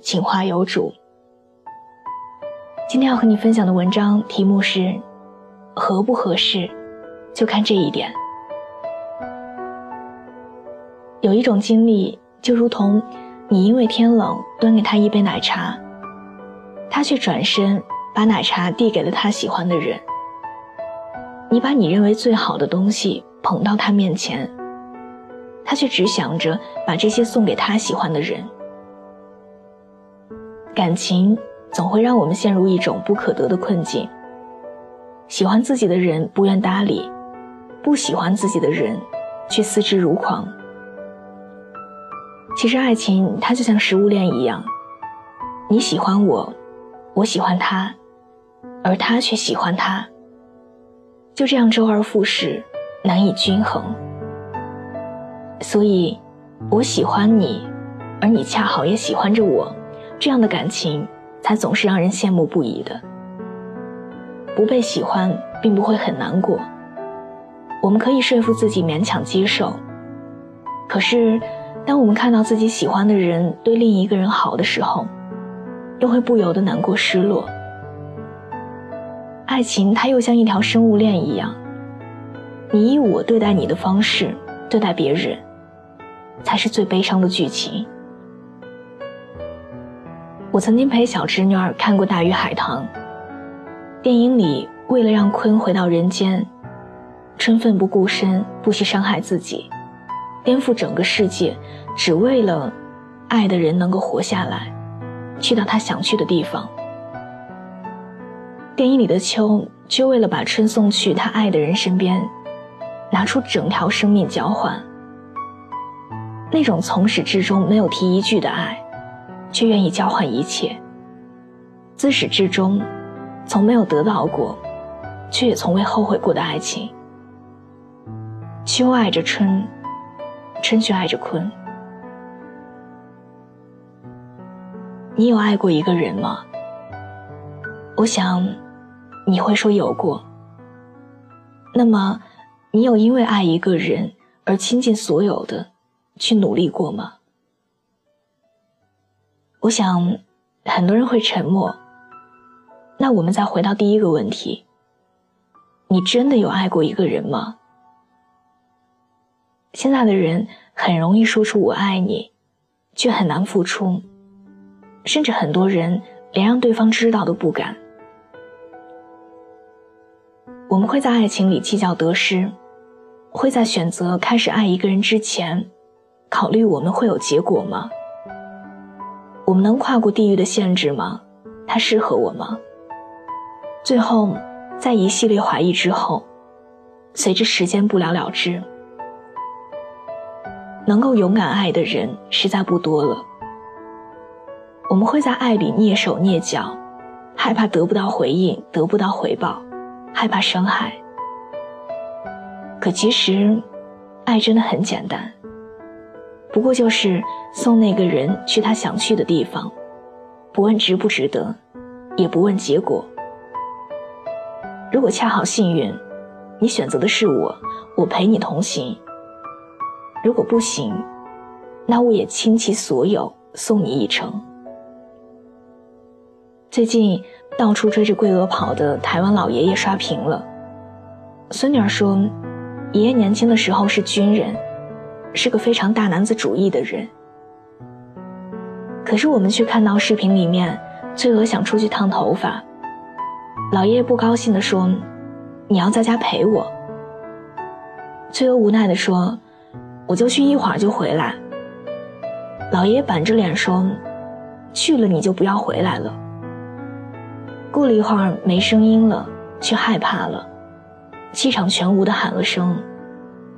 情话有主。今天要和你分享的文章题目是：合不合适，就看这一点。有一种经历，就如同你因为天冷端给他一杯奶茶，他却转身把奶茶递给了他喜欢的人。你把你认为最好的东西捧到他面前，他却只想着把这些送给他喜欢的人。感情总会让我们陷入一种不可得的困境。喜欢自己的人不愿搭理，不喜欢自己的人却思之如狂。其实爱情它就像食物链一样，你喜欢我，我喜欢他，而他却喜欢他，就这样周而复始，难以均衡。所以，我喜欢你，而你恰好也喜欢着我。这样的感情，才总是让人羡慕不已的。不被喜欢，并不会很难过。我们可以说服自己勉强接受。可是，当我们看到自己喜欢的人对另一个人好的时候，又会不由得难过、失落。爱情，它又像一条生物链一样，你以我对待你的方式对待别人，才是最悲伤的剧情。我曾经陪小侄女儿看过《大鱼海棠》。电影里，为了让鲲回到人间，春奋不顾身，不惜伤害自己，颠覆整个世界，只为了爱的人能够活下来，去到他想去的地方。电影里的秋，就为了把春送去他爱的人身边，拿出整条生命交换。那种从始至终没有提一句的爱。却愿意交换一切，自始至终，从没有得到过，却也从未后悔过的爱情。秋爱着春，春却爱着鲲。你有爱过一个人吗？我想，你会说有过。那么，你有因为爱一个人而倾尽所有的去努力过吗？我想，很多人会沉默。那我们再回到第一个问题：你真的有爱过一个人吗？现在的人很容易说出“我爱你”，却很难付出，甚至很多人连让对方知道都不敢。我们会在爱情里计较得失，会在选择开始爱一个人之前，考虑我们会有结果吗？我们能跨过地域的限制吗？他适合我吗？最后，在一系列怀疑之后，随着时间不了了之，能够勇敢爱的人实在不多了。我们会在爱里蹑手蹑脚，害怕得不到回应，得不到回报，害怕伤害。可其实，爱真的很简单。不过就是送那个人去他想去的地方，不问值不值得，也不问结果。如果恰好幸运，你选择的是我，我陪你同行；如果不行，那我也倾其所有送你一程。最近到处追着桂鹅跑的台湾老爷爷刷屏了，孙女儿说，爷爷年轻的时候是军人。是个非常大男子主义的人，可是我们却看到视频里面，翠娥想出去烫头发，老爷爷不高兴地说：“你要在家陪我。”翠娥无奈地说：“我就去一会儿就回来。”老爷爷板着脸说：“去了你就不要回来了。”过了一会儿没声音了，却害怕了，气场全无的喊了声：“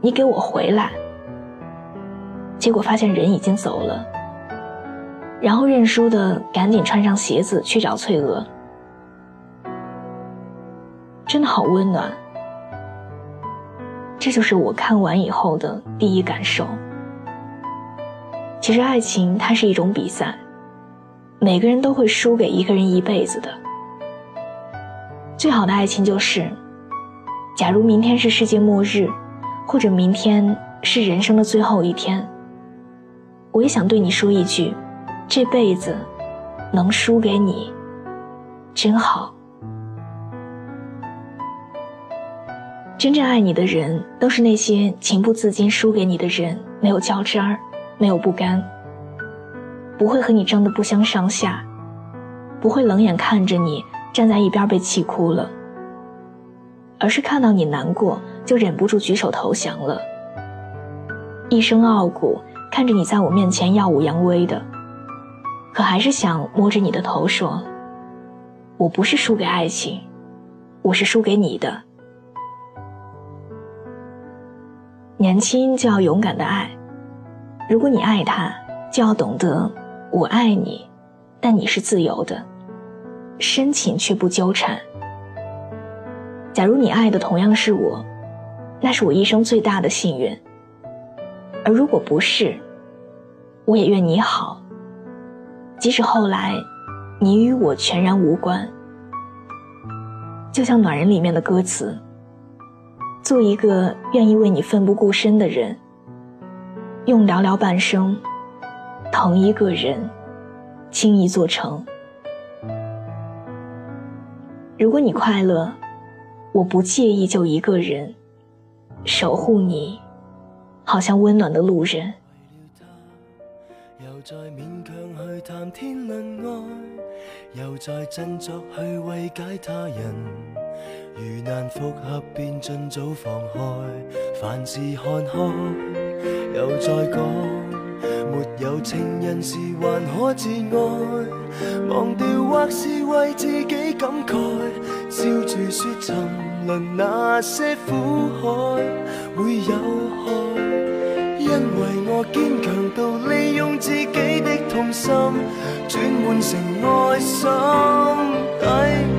你给我回来！”结果发现人已经走了。然后认输的赶紧穿上鞋子去找翠娥。真的好温暖，这就是我看完以后的第一感受。其实爱情它是一种比赛，每个人都会输给一个人一辈子的。最好的爱情就是，假如明天是世界末日，或者明天是人生的最后一天，我也想对你说一句：这辈子能输给你，真好。真正爱你的人，都是那些情不自禁输给你的人，没有较真儿。没有不甘，不会和你争得不相上下，不会冷眼看着你站在一边被气哭了，而是看到你难过就忍不住举手投降了。一生傲骨，看着你在我面前耀武扬威的，可还是想摸着你的头说：“我不是输给爱情，我是输给你的。”年轻就要勇敢的爱。如果你爱他，就要懂得我爱你，但你是自由的，深情却不纠缠。假如你爱的同样是我，那是我一生最大的幸运。而如果不是，我也愿你好，即使后来你与我全然无关。就像《暖人》里面的歌词：“做一个愿意为你奋不顾身的人。”用寥寥半生，疼一个人，轻易做成。如果你快乐，我不介意就一个人守护你，好像温暖的路人。又再勉强去谈天论爱，又再振作去慰解他人。如难复合，便尽早放开，凡事看开。又再讲，没有情人时还可自爱，忘掉或是为自己感慨，笑住说沉沦那些苦海会有，因为我坚强到利用自己的痛心转换成爱心，抵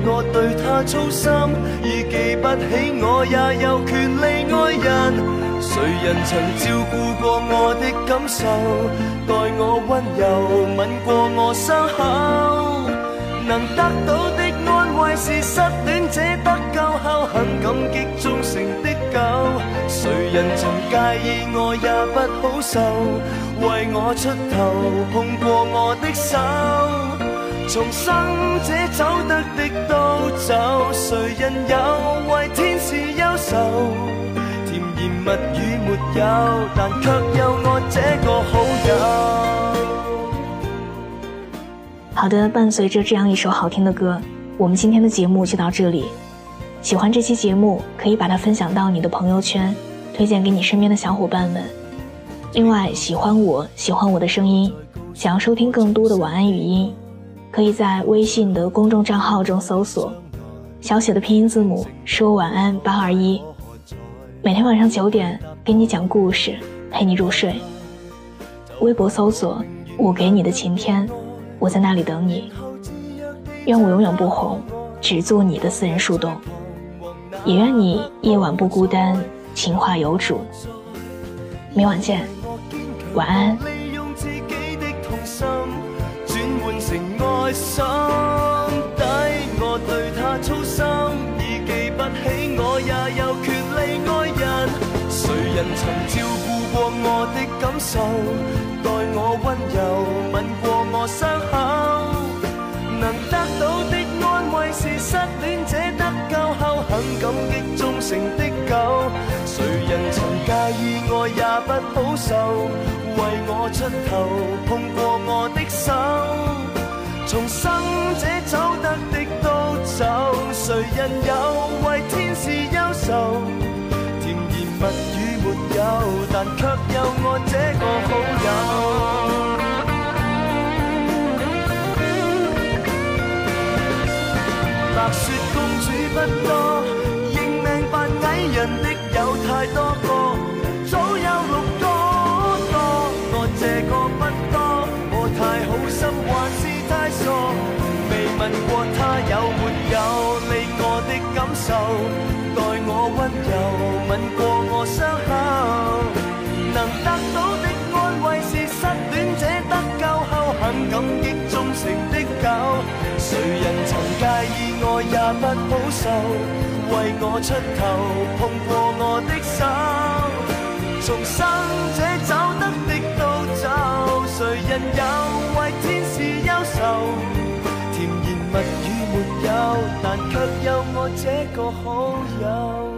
我对他操心，已记不起我也有权利爱人。谁人曾照顾过我的感受，待我温柔，吻过我伤口？能得到我也不好受，为我出头，碰过我的手。重生者走得的都走，谁人有为天使忧愁？甜言蜜语没有，但却有我这个好友。好的，伴随着这样一首好听的歌，我们今天的节目就到这里。喜欢这期节目，可以把它分享到你的朋友圈，推荐给你身边的小伙伴们。另外，喜欢我喜欢我的声音，想要收听更多的晚安语音，可以在微信的公众账号中搜索小写的拼音字母说晚安八二一。每天晚上九点给你讲故事，陪你入睡。微博搜索“我给你的晴天”，我在那里等你。愿我永远不红，只做你的私人树洞。也愿你夜晚不孤单，情话有主，明晚见。晚安。利用自己的痛心转换成爱心，抵我对他操心，已记不起我也有权利爱人。谁人曾照顾过我的感受，待我温柔吻过我伤口。能得到的安慰是失恋者得救后很感激忠诚的。也不好受，为我出头，碰过我的手。重生者走得的都走，谁人有为天使忧愁？甜言蜜语没有，但却有我这个好友。白雪公主不多，认命扮矮人的有太多个，问过他有没有理我的感受，待我温柔吻过我伤口，能得到的安慰是失恋者得救后很感激忠诚的狗，谁人曾介意我也不好受，为我出头碰过我的手，从生者走得的都走，谁人有为天使。有我这个好友。